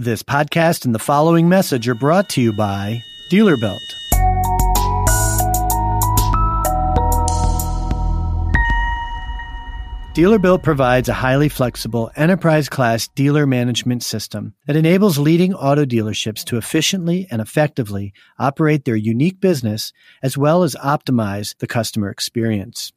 This podcast and the following message are brought to you by DealerBuilt. DealerBuilt provides a highly flexible enterprise class dealer management system that enables leading auto dealerships to efficiently and effectively operate their unique business as well as optimize the customer experience.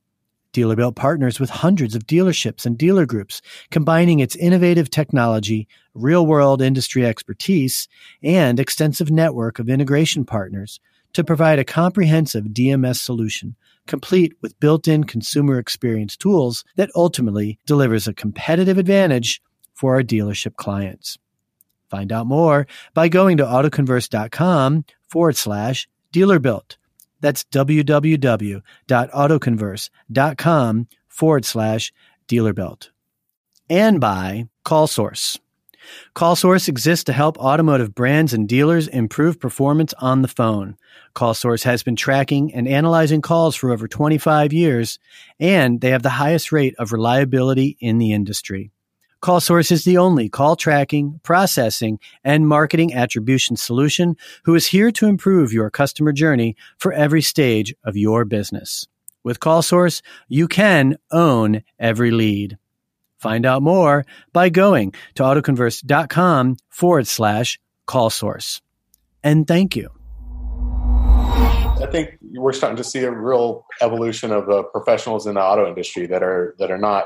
DealerBuilt partners with hundreds of dealerships and dealer groups, combining its innovative technology, real world industry expertise, and extensive network of integration partners to provide a comprehensive DMS solution, complete with built in consumer experience tools that ultimately delivers a competitive advantage for our dealership clients. Find out more by going to autoconverse.com forward slash dealerbuilt. That's www.autoconverse.com forward slash dealer built. And by CallSource. CallSource exists to help automotive brands and dealers improve performance on the phone. CallSource has been tracking and analyzing calls for over 25 years, and they have the highest rate of reliability in the industry. CallSource is the only call tracking, processing, and marketing attribution solution who is here to improve your customer journey for every stage of your business. With CallSource, you can own every lead. Find out more by going to autoconverse.com forward slash callsource. And thank you. I think we're starting to see a real evolution of uh, professionals in the auto industry that are that are not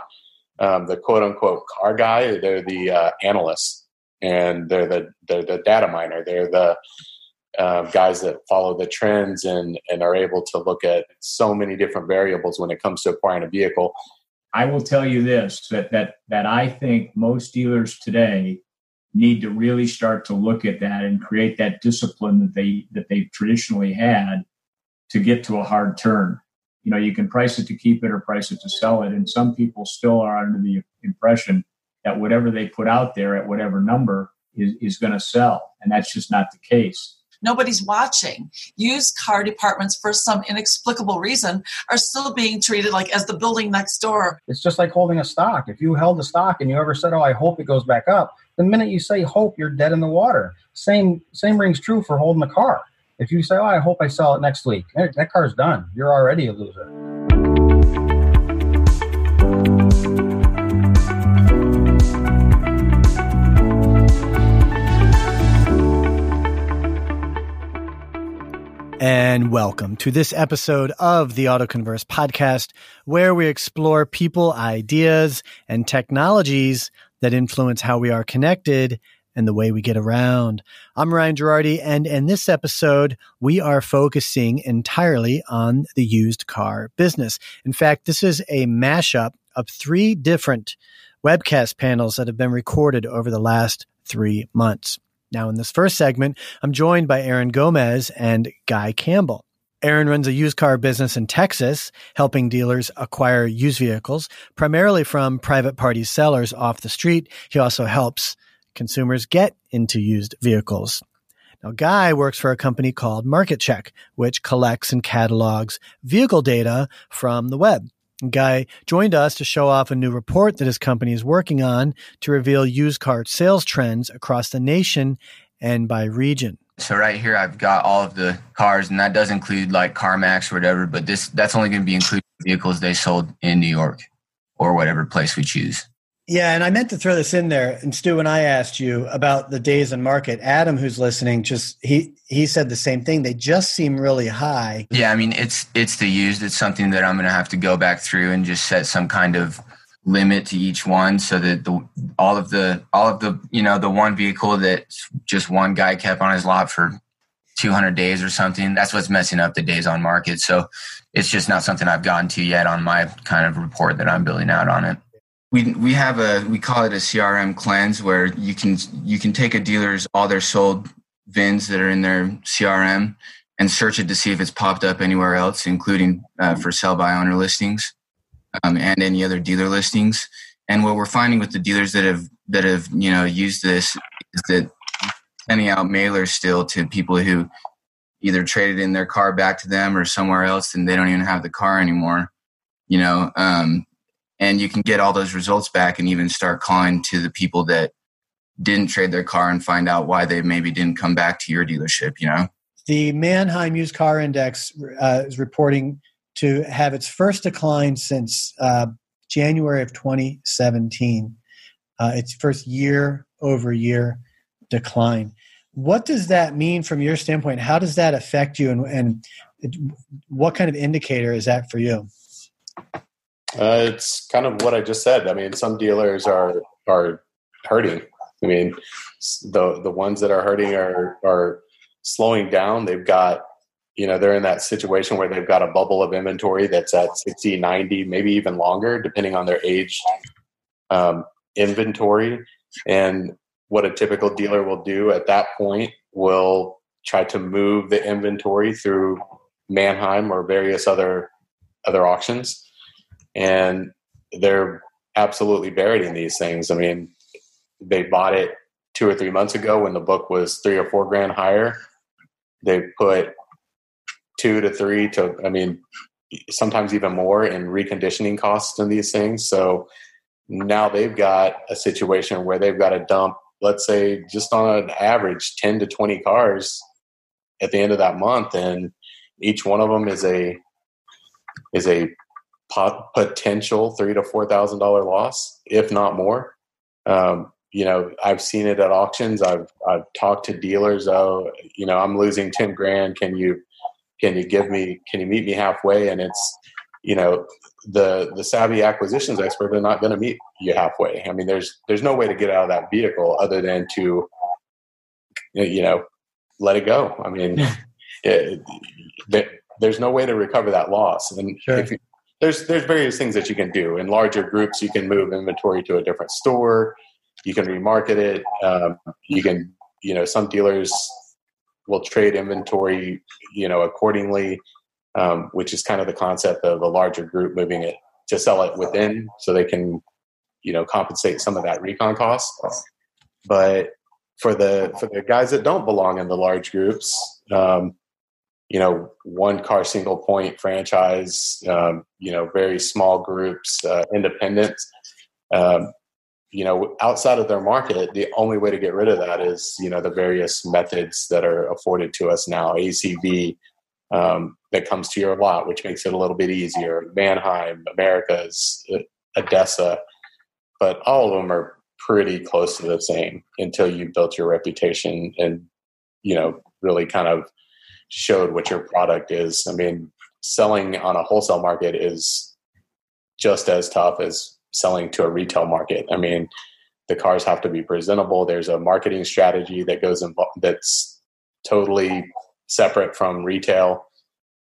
um, the quote unquote car guy. They're the uh, analysts and they're the, they're the data miner. They're the uh, guys that follow the trends and, and are able to look at so many different variables when it comes to acquiring a vehicle. I will tell you this that that that I think most dealers today need to really start to look at that and create that discipline that they that they've traditionally had to get to a hard turn you know you can price it to keep it or price it to sell it. And some people still are under the impression that whatever they put out there at whatever number is, is going to sell. And that's just not the case. Nobody's watching. Used car departments for some inexplicable reason are still being treated like as the building next door. It's just like holding a stock. If you held a stock and you ever said oh i hope it goes back up the minute you say hope you're dead in the water. Same same rings true for holding a car if you say, "Oh, I hope I sell it next week," that car's done. You're already a loser. And welcome to this episode of the AutoConverse podcast, where we explore people, ideas, and technologies that influence how we are connected and the way we get around. I'm Ryan Gerardi, and in this episode, we are focusing entirely on the used car business. In fact, this is a mashup of three different webcast panels that have been recorded over the last three months. Now, in this first segment, I'm joined by Aaron Gomez and Guy Campbell. Aaron runs a used car business in Texas, helping dealers acquire used vehicles, primarily from private party sellers off the street. He also helps consumers get into used vehicles. Now, Guy works for a company called Market Check, which collects and catalogs vehicle data from the web. Guy joined us to show off a new report that his company is working on to reveal used car sales trends across the nation and by region. So right here, I've got all of the cars, and that does include like CarMax or whatever. But this that's only going to be including vehicles they sold in New York or whatever place we choose. Yeah, and I meant to throw this in there. And Stu and I asked you about the days in market. Adam, who's listening, just he he said the same thing. They just seem really high. Yeah, I mean it's it's the used. It's something that I'm going to have to go back through and just set some kind of limit to each one, so that the all of the all of the you know the one vehicle that just one guy kept on his lot for 200 days or something. That's what's messing up the days on market. So it's just not something I've gotten to yet on my kind of report that I'm building out on it we we have a we call it a CRM cleanse where you can you can take a dealer's all their sold VINs that are in their CRM and search it to see if it's popped up anywhere else, including uh, for sell by owner listings um, and any other dealer listings. And what we're finding with the dealers that have that have you know used this is that sending out mailers still to people who either traded in their car back to them or somewhere else and they don't even have the car anymore. You know, um, and you can get all those results back and even start calling to the people that didn't trade their car and find out why they maybe didn't come back to your dealership, you know? The Manheim Used Car Index uh, is reporting to have its first decline since uh, January of 2017. Uh, its first year over year decline. What does that mean from your standpoint? How does that affect you, and, and what kind of indicator is that for you? Uh, it's kind of what I just said. I mean, some dealers are are hurting. I mean, the the ones that are hurting are are slowing down. They've got you know they're in that situation where they've got a bubble of inventory that's at 60 90 maybe even longer depending on their age um, inventory and what a typical dealer will do at that point will try to move the inventory through Manheim or various other other auctions, and they're absolutely buried in these things. I mean, they bought it two or three months ago when the book was three or four grand higher. They put two to three to, I mean, sometimes even more in reconditioning costs in these things. So now they've got a situation where they've got to dump, let's say, just on an average, 10 to 20 cars at the end of that month. And each one of them is a is a potential three to four thousand dollar loss, if not more. Um, you know, I've seen it at auctions. I've I've talked to dealers. Oh, you know, I'm losing ten grand. Can you can you give me? Can you meet me halfway? And it's you know the the savvy acquisitions expert are not going to meet you halfway. I mean, there's there's no way to get out of that vehicle other than to you know let it go. I mean, it, there's no way to recover that loss. And sure. you, there's there's various things that you can do. In larger groups, you can move inventory to a different store. You can remarket it. Um, you can, you know, some dealers will trade inventory, you know, accordingly, um, which is kind of the concept of a larger group moving it to sell it within, so they can, you know, compensate some of that recon cost. But for the for the guys that don't belong in the large groups, um, you know, one car single point franchise, um, you know, very small groups, uh, independents. Um, you know, outside of their market, the only way to get rid of that is, you know, the various methods that are afforded to us now. ACV um, that comes to your lot, which makes it a little bit easier. Manheim, America's, uh, ADESA, but all of them are pretty close to the same until you built your reputation and, you know, really kind of showed what your product is. I mean, selling on a wholesale market is just as tough as selling to a retail market. I mean, the cars have to be presentable. There's a marketing strategy that goes in that's totally separate from retail,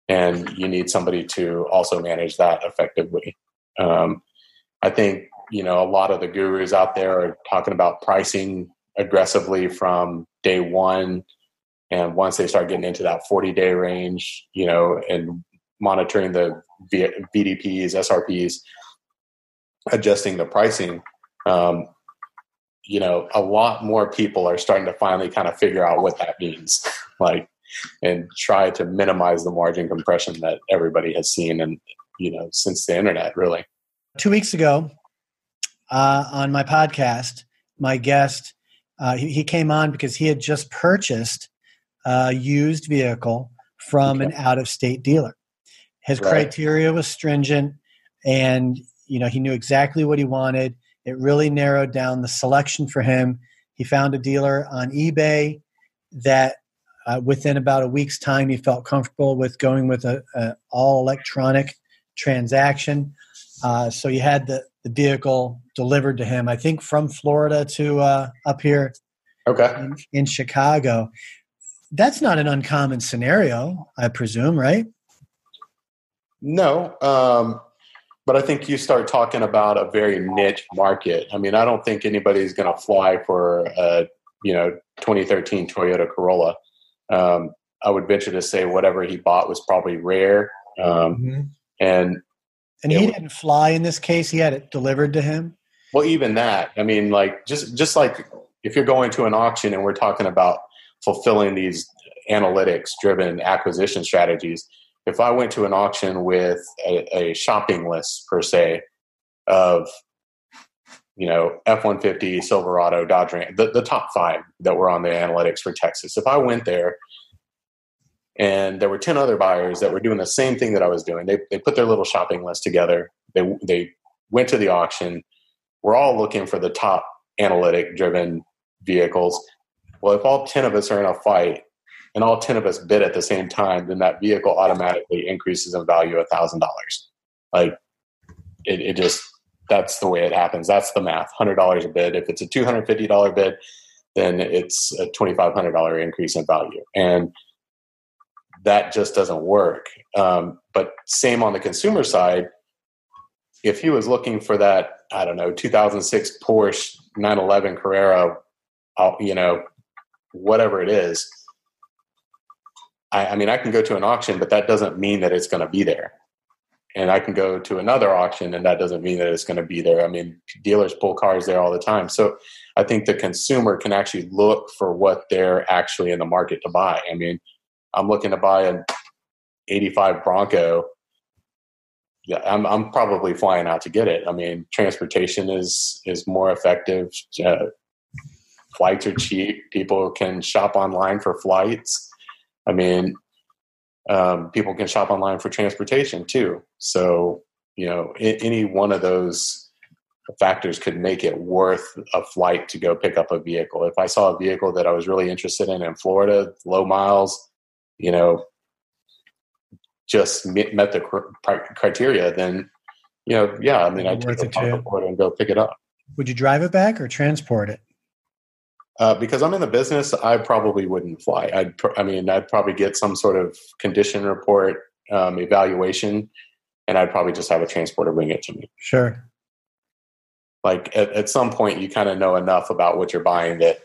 and you need somebody to also manage that effectively. Um, I think you know a lot of the gurus out there are talking about pricing aggressively from day one and once they start getting into that 40 day range, you know, and monitoring the VDPs, SRPs, adjusting the pricing, um, you know, a lot more people are starting to finally kind of figure out what that means, like, and try to minimize the margin compression that everybody has seen and, you know, since the internet, really. Two weeks ago uh, on my podcast, my guest, uh, he, he came on because he had just purchased uh, used vehicle from okay. an out of state dealer. His right. criteria was stringent, and you know he knew exactly what he wanted. It really narrowed down the selection for him. He found a dealer on eBay that uh, within about a week's time he felt comfortable with going with a, a all electronic transaction. Uh, so he had the, the vehicle delivered to him. I think from Florida to uh, up here, okay, in, in Chicago that's not an uncommon scenario, I presume, right? No, um, but I think you start talking about a very niche market. I mean, I don't think anybody's going to fly for a you know 2013 Toyota Corolla. Um, I would venture to say whatever he bought was probably rare, um, mm-hmm. and and he didn't fly in this case. He had it delivered to him. Well, even that. I mean, like just just like if you're going to an auction and we're talking about fulfilling these analytics driven acquisition strategies if i went to an auction with a, a, shopping list per se of you know, F 150, Silverado, Dodge Ram, the, the top five that were on the analytics for Texas. If I went there and there were 10 other buyers that were doing the same thing that I was doing, they, they put their little shopping list together, they, they went to the auction. We're all looking for the top analytic driven vehicles. Well, if all 10 of us are in a fight and all 10 of us bid at the same time, then that vehicle automatically increases in value a $1,000. Like, it, it just that's the way it happens. That's the math. Hundred dollars a bid. If it's a two hundred fifty dollar bid, then it's a twenty five hundred dollar increase in value, and that just doesn't work. Um, but same on the consumer side. If he was looking for that, I don't know, 2006 Porsche 911 Carrera, you know, whatever it is. I, I mean, I can go to an auction, but that doesn't mean that it's going to be there and I can go to another auction and that doesn't mean that it's going to be there. I mean, dealers pull cars there all the time. So I think the consumer can actually look for what they're actually in the market to buy. I mean, I'm looking to buy an 85 Bronco. Yeah, I'm, I'm probably flying out to get it. I mean, transportation is, is more effective. Uh, flights are cheap. People can shop online for flights. I mean, um, people can shop online for transportation too. So, you know, any one of those factors could make it worth a flight to go pick up a vehicle. If I saw a vehicle that I was really interested in in Florida, low miles, you know, just met the criteria, then, you know, yeah, I mean, I'd take it and go pick it up. Would you drive it back or transport it? Uh, because I'm in the business, I probably wouldn't fly. I'd, pr- I mean, I'd probably get some sort of condition report um, evaluation, and I'd probably just have a transporter bring it to me. Sure. Like at, at some point, you kind of know enough about what you're buying that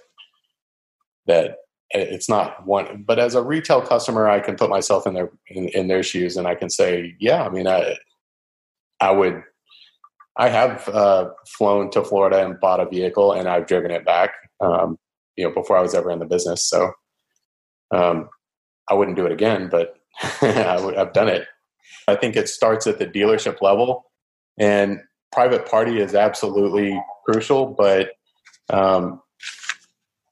that it's not one. But as a retail customer, I can put myself in their in, in their shoes, and I can say, yeah, I mean, I I would I have uh, flown to Florida and bought a vehicle, and I've driven it back um, you know, before I was ever in the business. So um, I wouldn't do it again, but I would, I've done it. I think it starts at the dealership level, and private party is absolutely crucial. But um,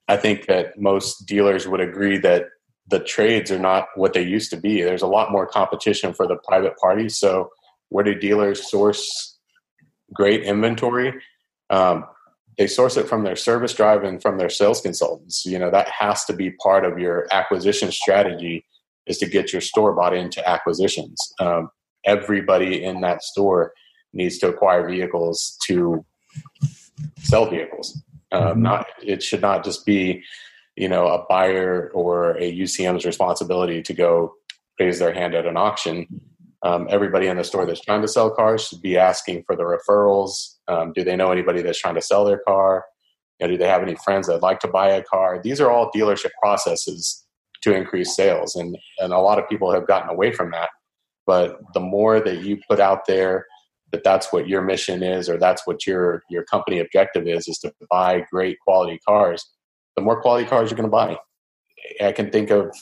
I think that most dealers would agree that the trades are not what they used to be. There's a lot more competition for the private party. So where do dealers source great inventory? Um, they source it from their service drive and from their sales consultants. You know that has to be part of your acquisition strategy is to get your store bought into acquisitions. Um, everybody in that store needs to acquire vehicles to sell vehicles. Um, mm-hmm. not it should not just be you know a buyer or a ucm's responsibility to go raise their hand at an auction um, everybody in the store that's trying to sell cars should be asking for the referrals. Um, do they know anybody that's trying to sell their car? You know, do they have any friends that'd like to buy a car? These are all dealership processes to increase sales, and and a lot of people have gotten away from that. But the more that you put out there that that's what your mission is, or that's what your your company objective is, is to buy great quality cars. The more quality cars you're going to buy, I can think of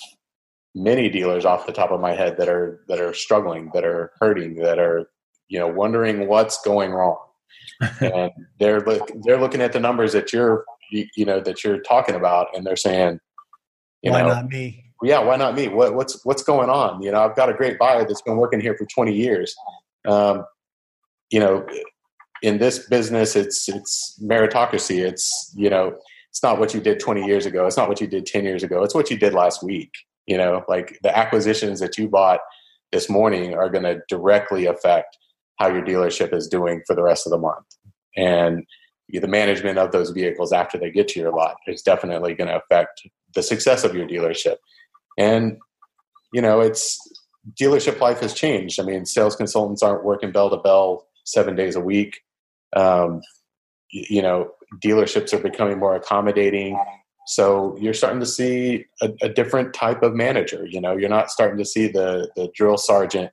many dealers off the top of my head that are that are struggling, that are hurting, that are you know wondering what's going wrong, and they're look, they're looking at the numbers that you're you, know that you're talking about, and they're saying, you why know, not me? Yeah, why not me? What, what's what's going on? You know, I've got a great buyer that's been working here for 20 years. Um, you know, in this business, it's it's meritocracy. It's you know, it's not what you did 20 years ago. It's not what you did 10 years ago. It's what you did last week. You know, like the acquisitions that you bought this morning are going to directly affect how your dealership is doing for the rest of the month. And the management of those vehicles after they get to your lot is definitely going to affect the success of your dealership. And, you know, it's dealership life has changed. I mean, sales consultants aren't working bell to bell seven days a week. Um, you know, dealerships are becoming more accommodating. So you're starting to see a, a, different type of manager. You know, you're not starting to see the the drill sergeant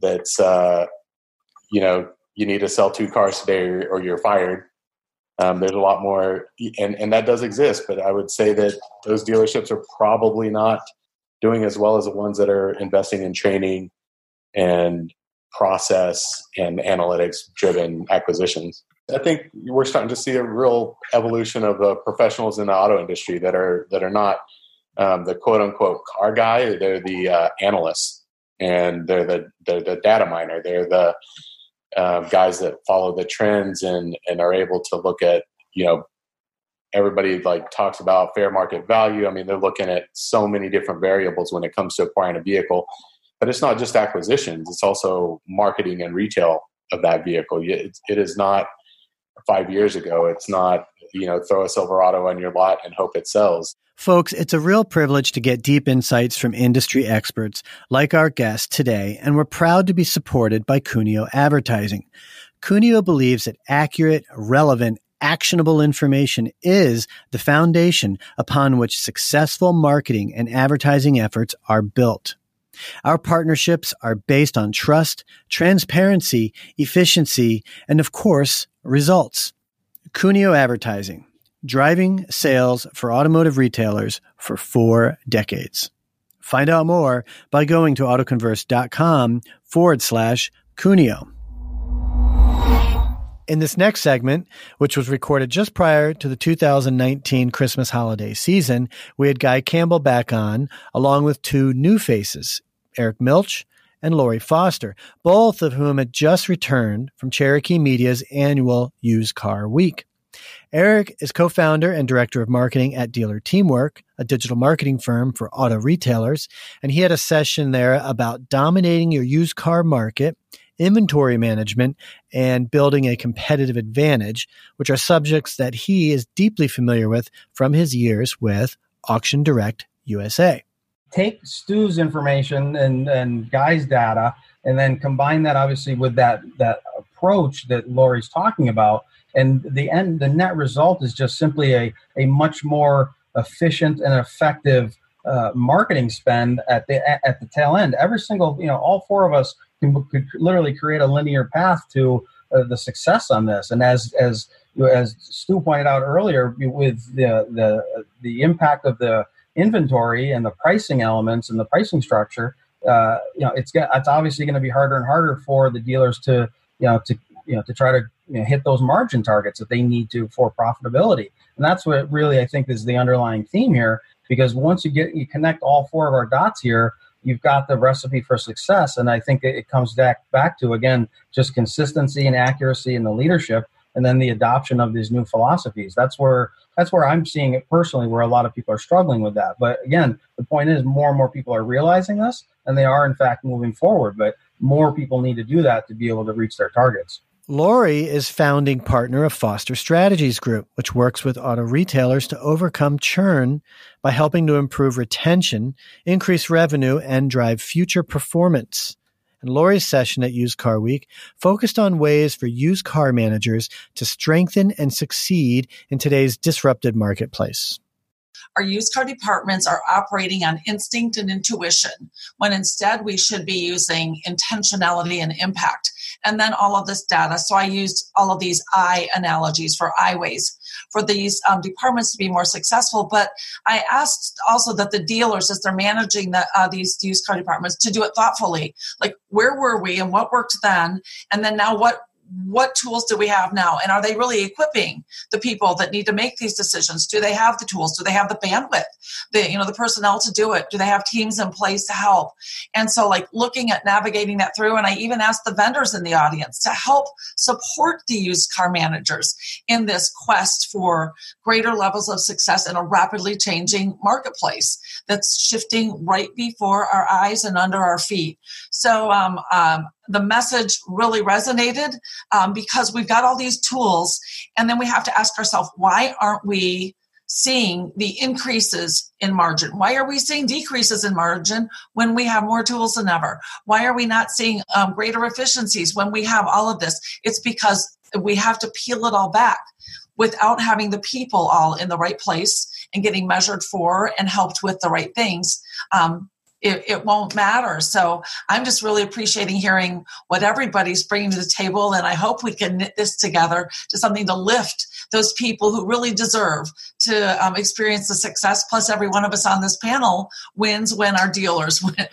that's uh, you know you need to sell two cars today or, you're fired. Um, there's a lot more, and and that does exist. But I would say that those dealerships are probably not doing as well as the ones that are investing in training and process and analytics driven acquisitions. I think we're starting to see a real evolution of uh, professionals in the auto industry that are that are not um, the quote unquote car guy. They're the uh, analysts, and they're the they're the data miner. They're the uh, guys that follow the trends and and are able to look at you know everybody like talks about fair market value. I mean, they're looking at so many different variables when it comes to acquiring a vehicle. But it's not just acquisitions; it's also marketing and retail of that vehicle. it, it is not five years ago. It's not, you know, throw a Silverado on your lot and hope it sells. Folks, it's a real privilege to get deep insights from industry experts like our guest today, and we're proud to be supported by Cuneo Advertising. Cuneo believes that accurate, relevant, actionable information is the foundation upon which successful marketing and advertising efforts are built. Our partnerships are based on trust, transparency, efficiency, and of course, results. Cuneo Advertising, driving sales for automotive retailers for four decades. Find out more by going to autoconverse.com forward slash Cuneo. In this next segment, which was recorded just prior to the 2019 Christmas holiday season, we had Guy Campbell back on, along with two new faces, Eric Miltsch and Lori Foster, both of whom had just returned from Cherokee Media's annual Used Car Week. Eric is co founder and director of marketing at Dealer Teamwork, a digital marketing firm for auto retailers. And he had a session there about dominating your used car market, inventory management, and building a competitive advantage, which are subjects that he is deeply familiar with from his years with Auction Direct USA take Stu's information and, and Guy's data and then combine that obviously with that that approach that Lori's talking about. And the end the net result is just simply a, a much more efficient and effective uh, marketing spend at the at the tail end. Every single, you know, all four of us can, could literally create a linear path to uh, the success on this. And as as as Stu pointed out earlier, with the the the impact of the inventory and the pricing elements and the pricing structure, uh, you know, it's it's obviously going to be harder and harder for the dealers to you know to you know to try to you know, hit those margin targets that they need to for profitability. And that's what really I think is the underlying theme here. Because once you get you connect all four of our dots here, you've got the recipe for success. And I think it comes back back to again just consistency and accuracy in the leadership and then the adoption of these new philosophies. That's where that's where I'm seeing it personally, where a lot of people are struggling with that. But again, the point is more and more people are realizing this, and they are in fact moving forward. But more people need to do that to be able to reach their targets. Lori is founding partner of Foster Strategies Group, which works with auto retailers to overcome churn by helping to improve retention, increase revenue, and drive future performance and Lori's session at Used Car Week focused on ways for used car managers to strengthen and succeed in today's disrupted marketplace. Our used car departments are operating on instinct and intuition, when instead we should be using intentionality and impact. And then all of this data. So I used all of these I analogies for I ways for these um, departments to be more successful. But I asked also that the dealers, as they're managing the, uh, these used car departments, to do it thoughtfully. Like, where were we and what worked then? And then now, what what tools do we have now? And are they really equipping the people that need to make these decisions? Do they have the tools? Do they have the bandwidth? The you know the personnel to do it? Do they have teams in place to help? And so like looking at navigating that through and i even asked the vendors in the audience to help support the used car managers in this quest for greater levels of success in a rapidly changing marketplace that's shifting right before our eyes and under our feet. So um, um, the message really resonated um, because we've got all these tools and then we have to ask ourselves why aren't we seeing the increases in margin? Why are we seeing decreases in margin when we have more tools than ever? Why are we not seeing um, greater efficiencies when we have all of this? It's because we have to peel it all back without having the people all in the right place and getting measured for and helped with the right things um, it, it won't matter. So I'm just really appreciating hearing what everybody's bringing to the table, and I hope we can knit this together to something to lift those people who really deserve to um, experience the success. Plus, every one of us on this panel wins when our dealers win.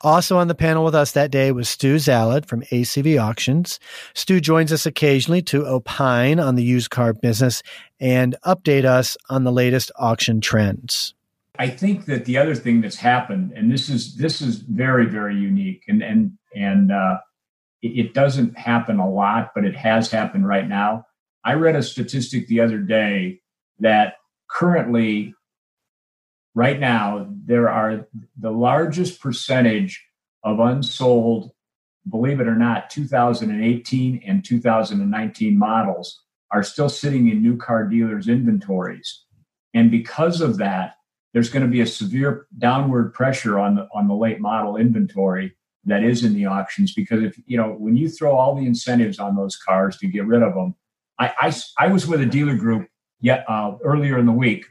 Also on the panel with us that day was Stu Zalad from ACV Auctions. Stu joins us occasionally to opine on the used car business and update us on the latest auction trends. I think that the other thing that's happened, and this is this is very very unique, and and and uh, it, it doesn't happen a lot, but it has happened right now. I read a statistic the other day that currently right now there are the largest percentage of unsold believe it or not 2018 and 2019 models are still sitting in new car dealers inventories. And because of that there's going to be a severe downward pressure on the on the late model inventory that is in the auctions because if you know when you throw all the incentives on those cars to get rid of them i i, I was with a dealer group yet uh, earlier in the week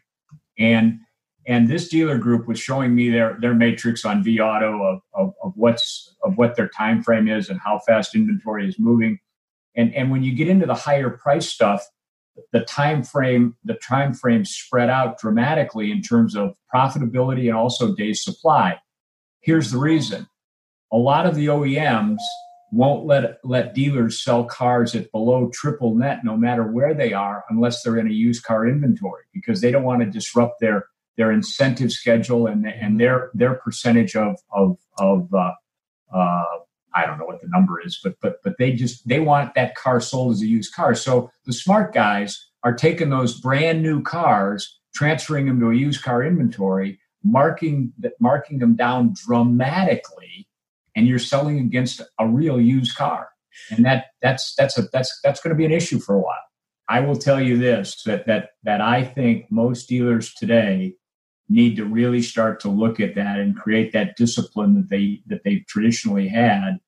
and and this dealer group was showing me their their matrix on vAuto of, of, of what's of what their time frame is and how fast inventory is moving. And and when you get into the higher price stuff, the time frame the time frame spread out dramatically in terms of profitability and also days supply. Here's the reason. A lot of the OEMs won't let let dealers sell cars at below triple net no matter where they are unless they're in a used car inventory because they don't want to disrupt their their incentive schedule and and their their percentage of of of uh, uh, I don't know what the number is, but but but they just they want that car sold as a used car. So the smart guys are taking those brand new cars, transferring them to a used car inventory, marking marking them down dramatically, and you're selling against a real used car, and that that's that's a that's that's going to be an issue for a while. I will tell you this that that that I think most dealers today need to really start to look at that and create that discipline that they that they've traditionally had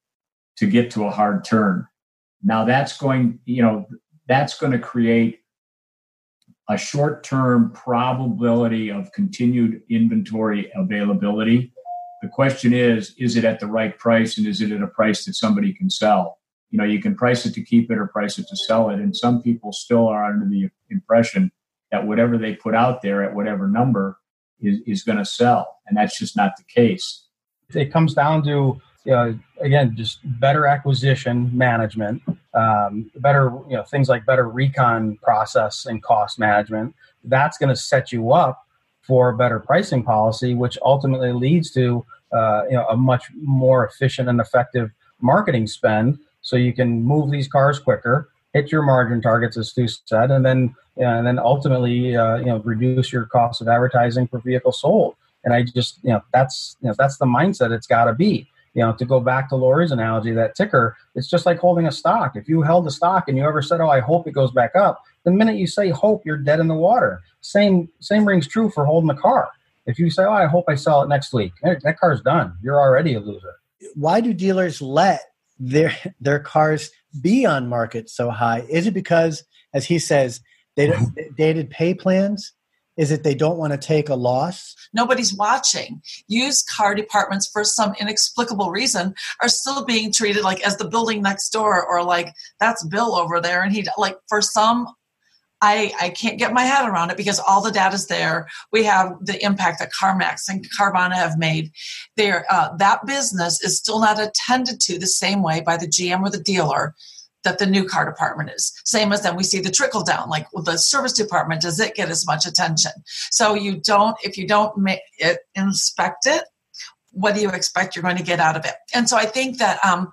to get to a hard turn. Now that's going, you know, that's going to create a short-term probability of continued inventory availability. The question is, is it at the right price and is it at a price that somebody can sell? You know, you can price it to keep it or price it to sell it. And some people still are under the impression that whatever they put out there at whatever number is, is going to sell. And that's just not the case. It comes down to, uh, again, just better acquisition management, um, better, you know, things like better recon process and cost management. That's going to set you up for a better pricing policy, which ultimately leads to, uh, you know, a much more efficient and effective marketing spend. So you can move these cars quicker, hit your margin targets, as Stu said, and then and then ultimately, uh, you know, reduce your cost of advertising per vehicle sold. And I just, you know, that's you know that's the mindset it's got to be. You know, to go back to Lori's analogy, that ticker, it's just like holding a stock. If you held a stock and you ever said, "Oh, I hope it goes back up," the minute you say "hope," you're dead in the water. Same same rings true for holding a car. If you say, "Oh, I hope I sell it next week," that car's done. You're already a loser. Why do dealers let their their cars be on market so high? Is it because, as he says, they don't mm-hmm. dated pay plans? Is it they don't want to take a loss? Nobody's watching. Used car departments, for some inexplicable reason, are still being treated like as the building next door, or like that's Bill over there, and he like for some I, I can't get my head around it because all the data is there. We have the impact that CarMax and Carvana have made. There, uh, that business is still not attended to the same way by the GM or the dealer that the new car department is. Same as then we see the trickle down, like the service department, does it get as much attention? So you don't, if you don't it, inspect it, what do you expect you're going to get out of it? And so I think that um,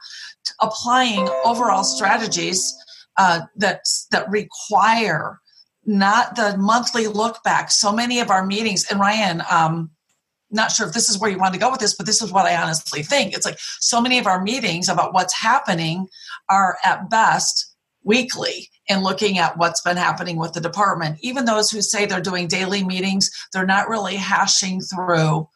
applying overall strategies uh, that that require not the monthly look back. So many of our meetings, and Ryan, um, not sure if this is where you want to go with this, but this is what I honestly think. It's like so many of our meetings about what's happening are at best weekly in looking at what's been happening with the department. Even those who say they're doing daily meetings, they're not really hashing through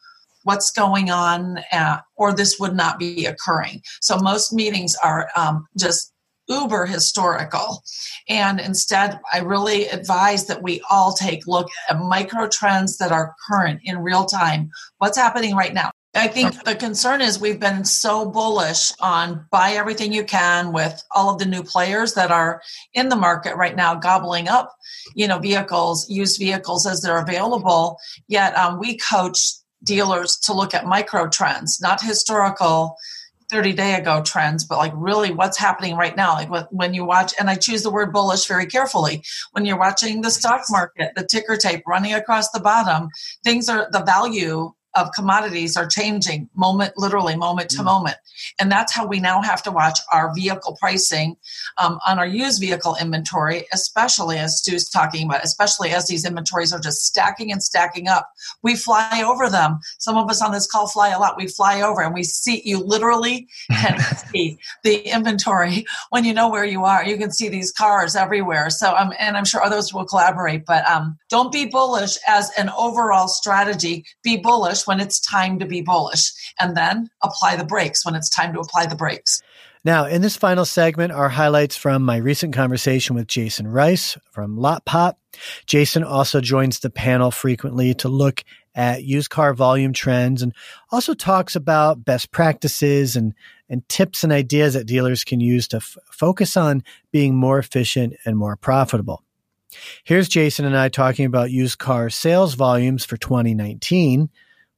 what's going on, at, or this would not be occurring. So most meetings are um, just uber historical. And instead, I really advise that we all take look at micro trends that are current in real time. What's happening right now? I think the concern is we've been so bullish on buy everything you can with all of the new players that are in the market right now, gobbling up, you know, vehicles, used vehicles as they're available. Yet um, we coach dealers to look at micro trends, not historical 30 day ago trends, but like really what's happening right now. Like when you watch, and I choose the word bullish very carefully, when you're watching the stock market, the ticker tape running across the bottom, things are the value of commodities are changing moment literally moment to mm. moment. And that's how we now have to watch our vehicle pricing um, on our used vehicle inventory especially as stu's talking about especially as these inventories are just stacking and stacking up. We fly over them. Some of us on this call fly a lot. We fly over and we see you literally can see the inventory when you know where you are. You can see these cars everywhere. So um, and i'm sure others will collaborate but um, don't be bullish as an overall strategy. Be bullish bullish when it's time to be bullish, and then apply the brakes when it's time to apply the brakes. Now, in this final segment are highlights from my recent conversation with Jason Rice from LotPop. Jason also joins the panel frequently to look at used car volume trends and also talks about best practices and, and tips and ideas that dealers can use to f- focus on being more efficient and more profitable. Here's Jason and I talking about used car sales volumes for 2019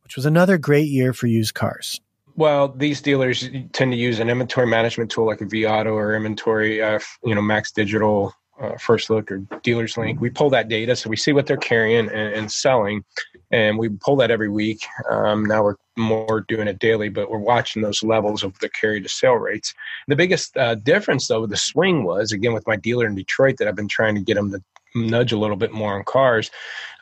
which was another great year for used cars. Well, these dealers tend to use an inventory management tool like a vAuto or inventory, uh, you know, Max Digital, uh, First Look, or Dealers Link. We pull that data, so we see what they're carrying and, and selling, and we pull that every week. Um, now we're more doing it daily, but we're watching those levels of the carry to sale rates. The biggest uh, difference, though, the swing was again with my dealer in Detroit that I've been trying to get them to nudge a little bit more on cars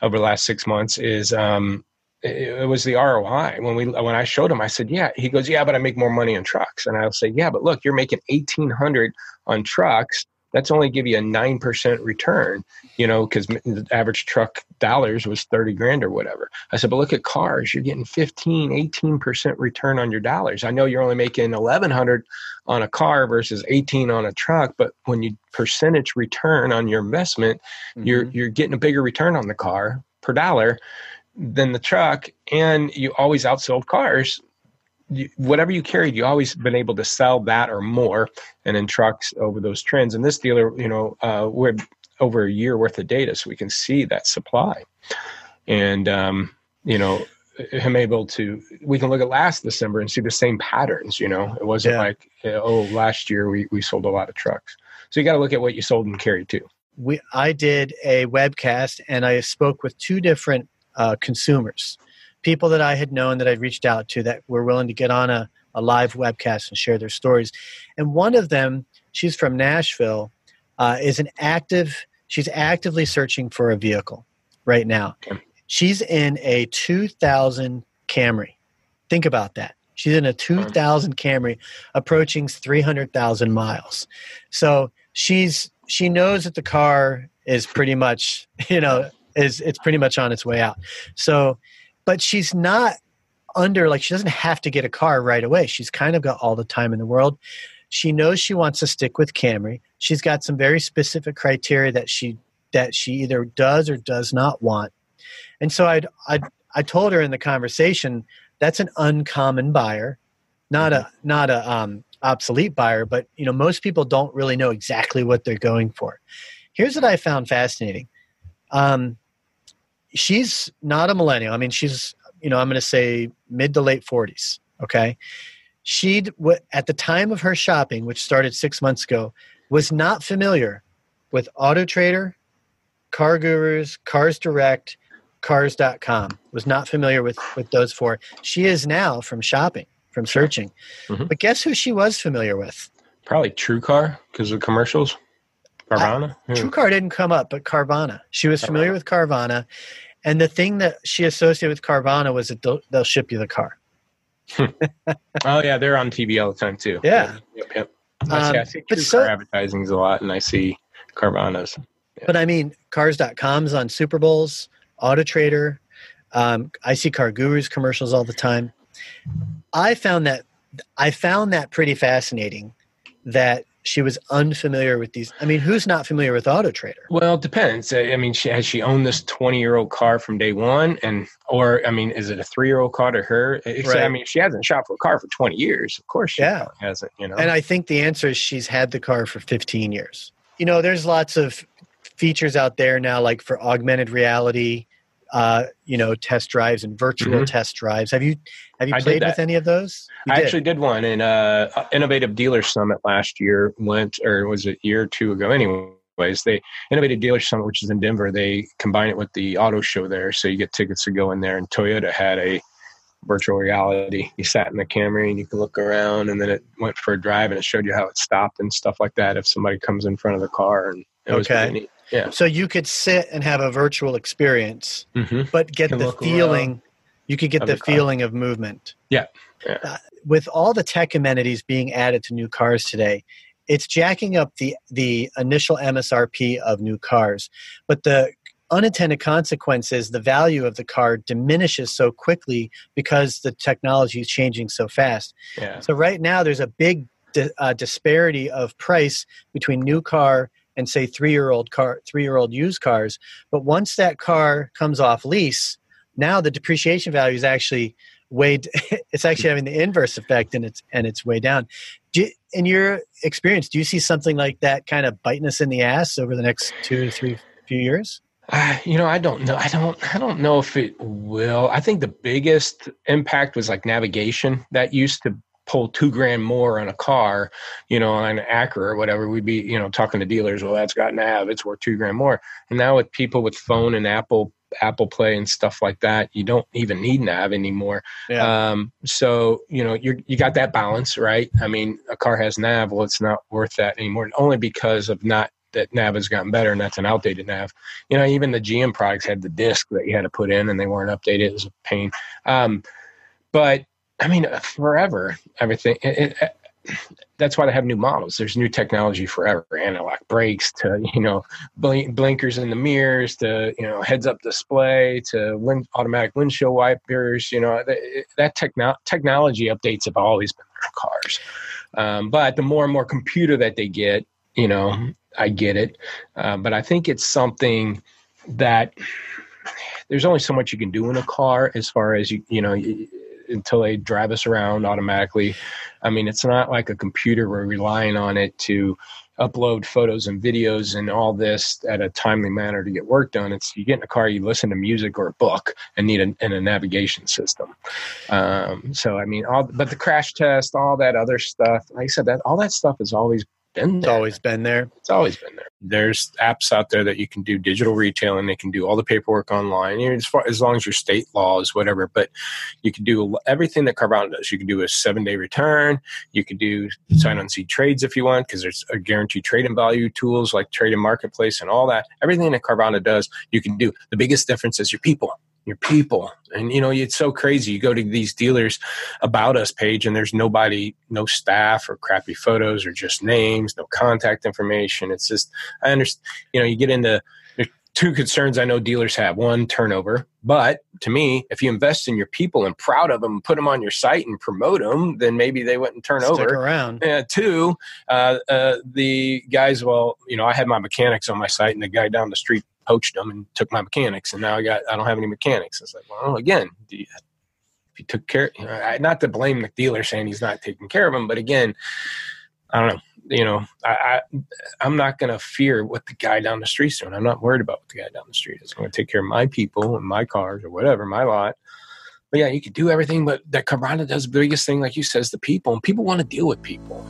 over the last six months is um, it was the ROI. When we when I showed him, I said, "Yeah." He goes, "Yeah, but I make more money on trucks." And I'll say, "Yeah, but look, you're making eighteen hundred on trucks. That's only give you a nine percent return, you know, because the average truck dollars was thirty grand or whatever." I said, "But look at cars. You're getting 15, 18 percent return on your dollars. I know you're only making eleven hundred on a car versus eighteen on a truck, but when you percentage return on your investment, mm-hmm. you're you're getting a bigger return on the car per dollar." Than the truck, and you always outsold cars. You, whatever you carried, you always been able to sell that or more, and in trucks over those trends. And this dealer, you know, uh, we're over a year worth of data, so we can see that supply, and um, you know, him able to we can look at last december and see the same patterns you know it wasn't yeah. like oh last year we, we sold a lot of trucks so you got to look at what you sold and carried too we i did a webcast and i spoke with two different uh, consumers, people that I had known that I'd reached out to that were willing to get on a, a live webcast and share their stories. And one of them, she's from Nashville, uh, is an active, she's actively searching for a vehicle right now. She's in a 2000 Camry. Think about that. She's in a 2000 Camry approaching 300,000 miles. So she's she knows that the car is pretty much, you know, is it's pretty much on its way out. So, but she's not under like she doesn't have to get a car right away. She's kind of got all the time in the world. She knows she wants to stick with Camry. She's got some very specific criteria that she that she either does or does not want. And so I I I told her in the conversation that's an uncommon buyer, not a not a um, obsolete buyer, but you know most people don't really know exactly what they're going for. Here's what I found fascinating. Um, she's not a millennial. I mean, she's you know I'm going to say mid to late 40s. Okay, she at the time of her shopping, which started six months ago, was not familiar with Auto Trader, Car Gurus, Cars Direct, Cars.com. Was not familiar with with those four. She is now from shopping, from searching. Mm-hmm. But guess who she was familiar with? Probably True Car because of commercials. Carvana? I, TrueCar didn't come up, but Carvana. She was familiar Carvana. with Carvana. And the thing that she associated with Carvana was that they'll, they'll ship you the car. oh, yeah. They're on TV all the time, too. Yeah. Yep, yep. I see, um, I see TrueCar so, advertisings a lot, and I see Carvanas. Yeah. But I mean, cars.com's on Super Bowls, Auto Trader. Um, I see Car Gurus commercials all the time. I found that I found that pretty fascinating that she was unfamiliar with these. I mean, who's not familiar with Auto Trader? Well, it depends. I mean, she has she owned this twenty year old car from day one, and or I mean, is it a three year old car to her? Right. I mean, she hasn't shopped for a car for twenty years. Of course, she yeah. hasn't. You know, and I think the answer is she's had the car for fifteen years. You know, there's lots of features out there now, like for augmented reality. Uh, you know, test drives and virtual Mhm. test drives. Have you have you played with any of those? You I did. actually did one in uh, Innovative Dealer Summit last year. Went or was it a year or two ago? Anyways, they Innovative Dealer Summit, which is in Denver, they combine it with the auto show there, so you get tickets to go in there. And Toyota had a virtual reality. You sat in the Camry and you could look around, and then it went for a drive and it showed you how it stopped and stuff like that. If somebody comes in front of the car, and it was Okay. pretty neat. Yeah. So you could sit and have a virtual experience, hmm but get the feeling. You could get the the car. feeling of movement. Yeah. Yeah. Uh, with all the tech amenities being added to new cars today, it's jacking up the the initial MSRP of new cars, but the unintended consequences, the value of the car diminishes so quickly because the technology is changing so fast. Yeah. So right now, there's a big di- uh, disparity of price between new car and say three year old car, three year old used cars. But once that car comes off lease, now the depreciation value is actually way. It's actually having the inverse effect, and it's and it's way down. Do, in your experience, do you see something like that kind of biting us in the ass over the next two to three few years? Uh, you know, I don't know. I don't. I don't know if it will. I think the biggest impact was like navigation. That used to pull two grand more on a car, you know, on an Acura or whatever. We'd be, you know, talking to dealers. Well, that's got nav. It's worth two grand more. And now with people with phone and Apple Apple Play and stuff like that, you don't even need nav anymore. Um, so you know, you you got that balance, right? I mean, a car has nav. Well, it's not worth that anymore, only because of not that nav has gotten better, and that's an outdated nav. You know, even the GM products had the disc that you had to put in, and they weren't updated. It was a pain. Um, but I mean, forever, everything. It, it, that's why they have new models. There's new technology forever. Anti-lock brakes to you know blink, blinkers in the mirrors to you know heads up display to wind, automatic windshield wipers. You know that, techno- technology updates have always been in cars. Um, but the more and more computer that they get, you know, I get it. Uh, but I think it's something that there's only so much you can do in a car as far as you you know until they drive us around automatically. I mean, it's not like a computer. We're relying on it to upload photos and videos and all this at a timely manner to get work done. It's you get in a car, you listen to music or a book, and need a, and a navigation system. Um, so I mean, all but the crash test, all that other stuff. Like I said, that all that stuff is always been It's always been there. It's always been there. There's apps out there that you can do digital retailing. They can do all the paperwork online, you know, as, far, as long as your state laws, whatever. But you can do everything that Carvana does. You can do a seven day return. You can do sign on seed trades if you want, because there's a guaranteed trade and value tools like trade and marketplace and all that. Everything that Carvana does, you can do. The biggest difference is your people. Your people, and you know it's so crazy. You go to these dealers about us page, and there's nobody, no staff or crappy photos or just names, no contact information. It's just I understand. You know, you get into two concerns I know dealers have. One, turnover. But to me, if you invest in your people and proud of them, put them on your site and promote them, then maybe they wouldn't turn Stick over. around. Uh, two, uh, uh, the guys, well, you know, I had my mechanics on my site, and the guy down the street poached them and took my mechanics, and now I got I don't have any mechanics. It's like, well, again, you, if you took care, you know, I- not to blame the dealer saying he's not taking care of them, but again, I don't know. You know, I, I I'm not going to fear what the guy down the street's doing. I'm not worried about what the guy down the street is. I'm going to take care of my people and my cars or whatever, my lot. But yeah, you could do everything, but that Carvana does the biggest thing, like you says, the people, and people want to deal with people.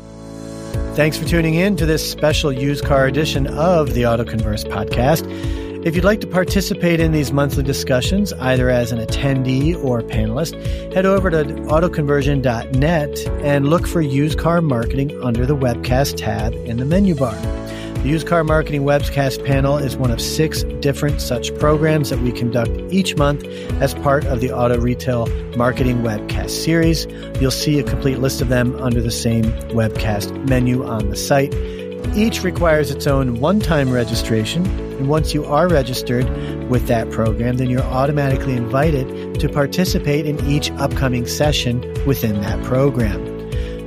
Thanks for tuning in to this special used car edition of the AutoConverse podcast. If you'd like to participate in these monthly discussions, either as an attendee or panelist, head over to autoconversion.net and look for used car marketing under the webcast tab in the menu bar. The Used Car Marketing Webcast panel is one of six different such programs that we conduct each month as part of the Auto Retail Marketing Webcast series. You'll see a complete list of them under the same webcast menu on the site. Each requires its own one time registration, and once you are registered with that program, then you're automatically invited to participate in each upcoming session within that program.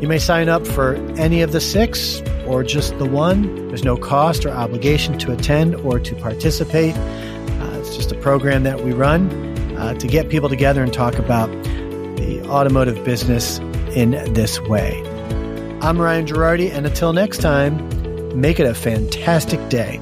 You may sign up for any of the six or just the one. There's no cost or obligation to attend or to participate. Uh, it's just a program that we run uh, to get people together and talk about the automotive business in this way. I'm Ryan Gerardi, and until next time, make it a fantastic day.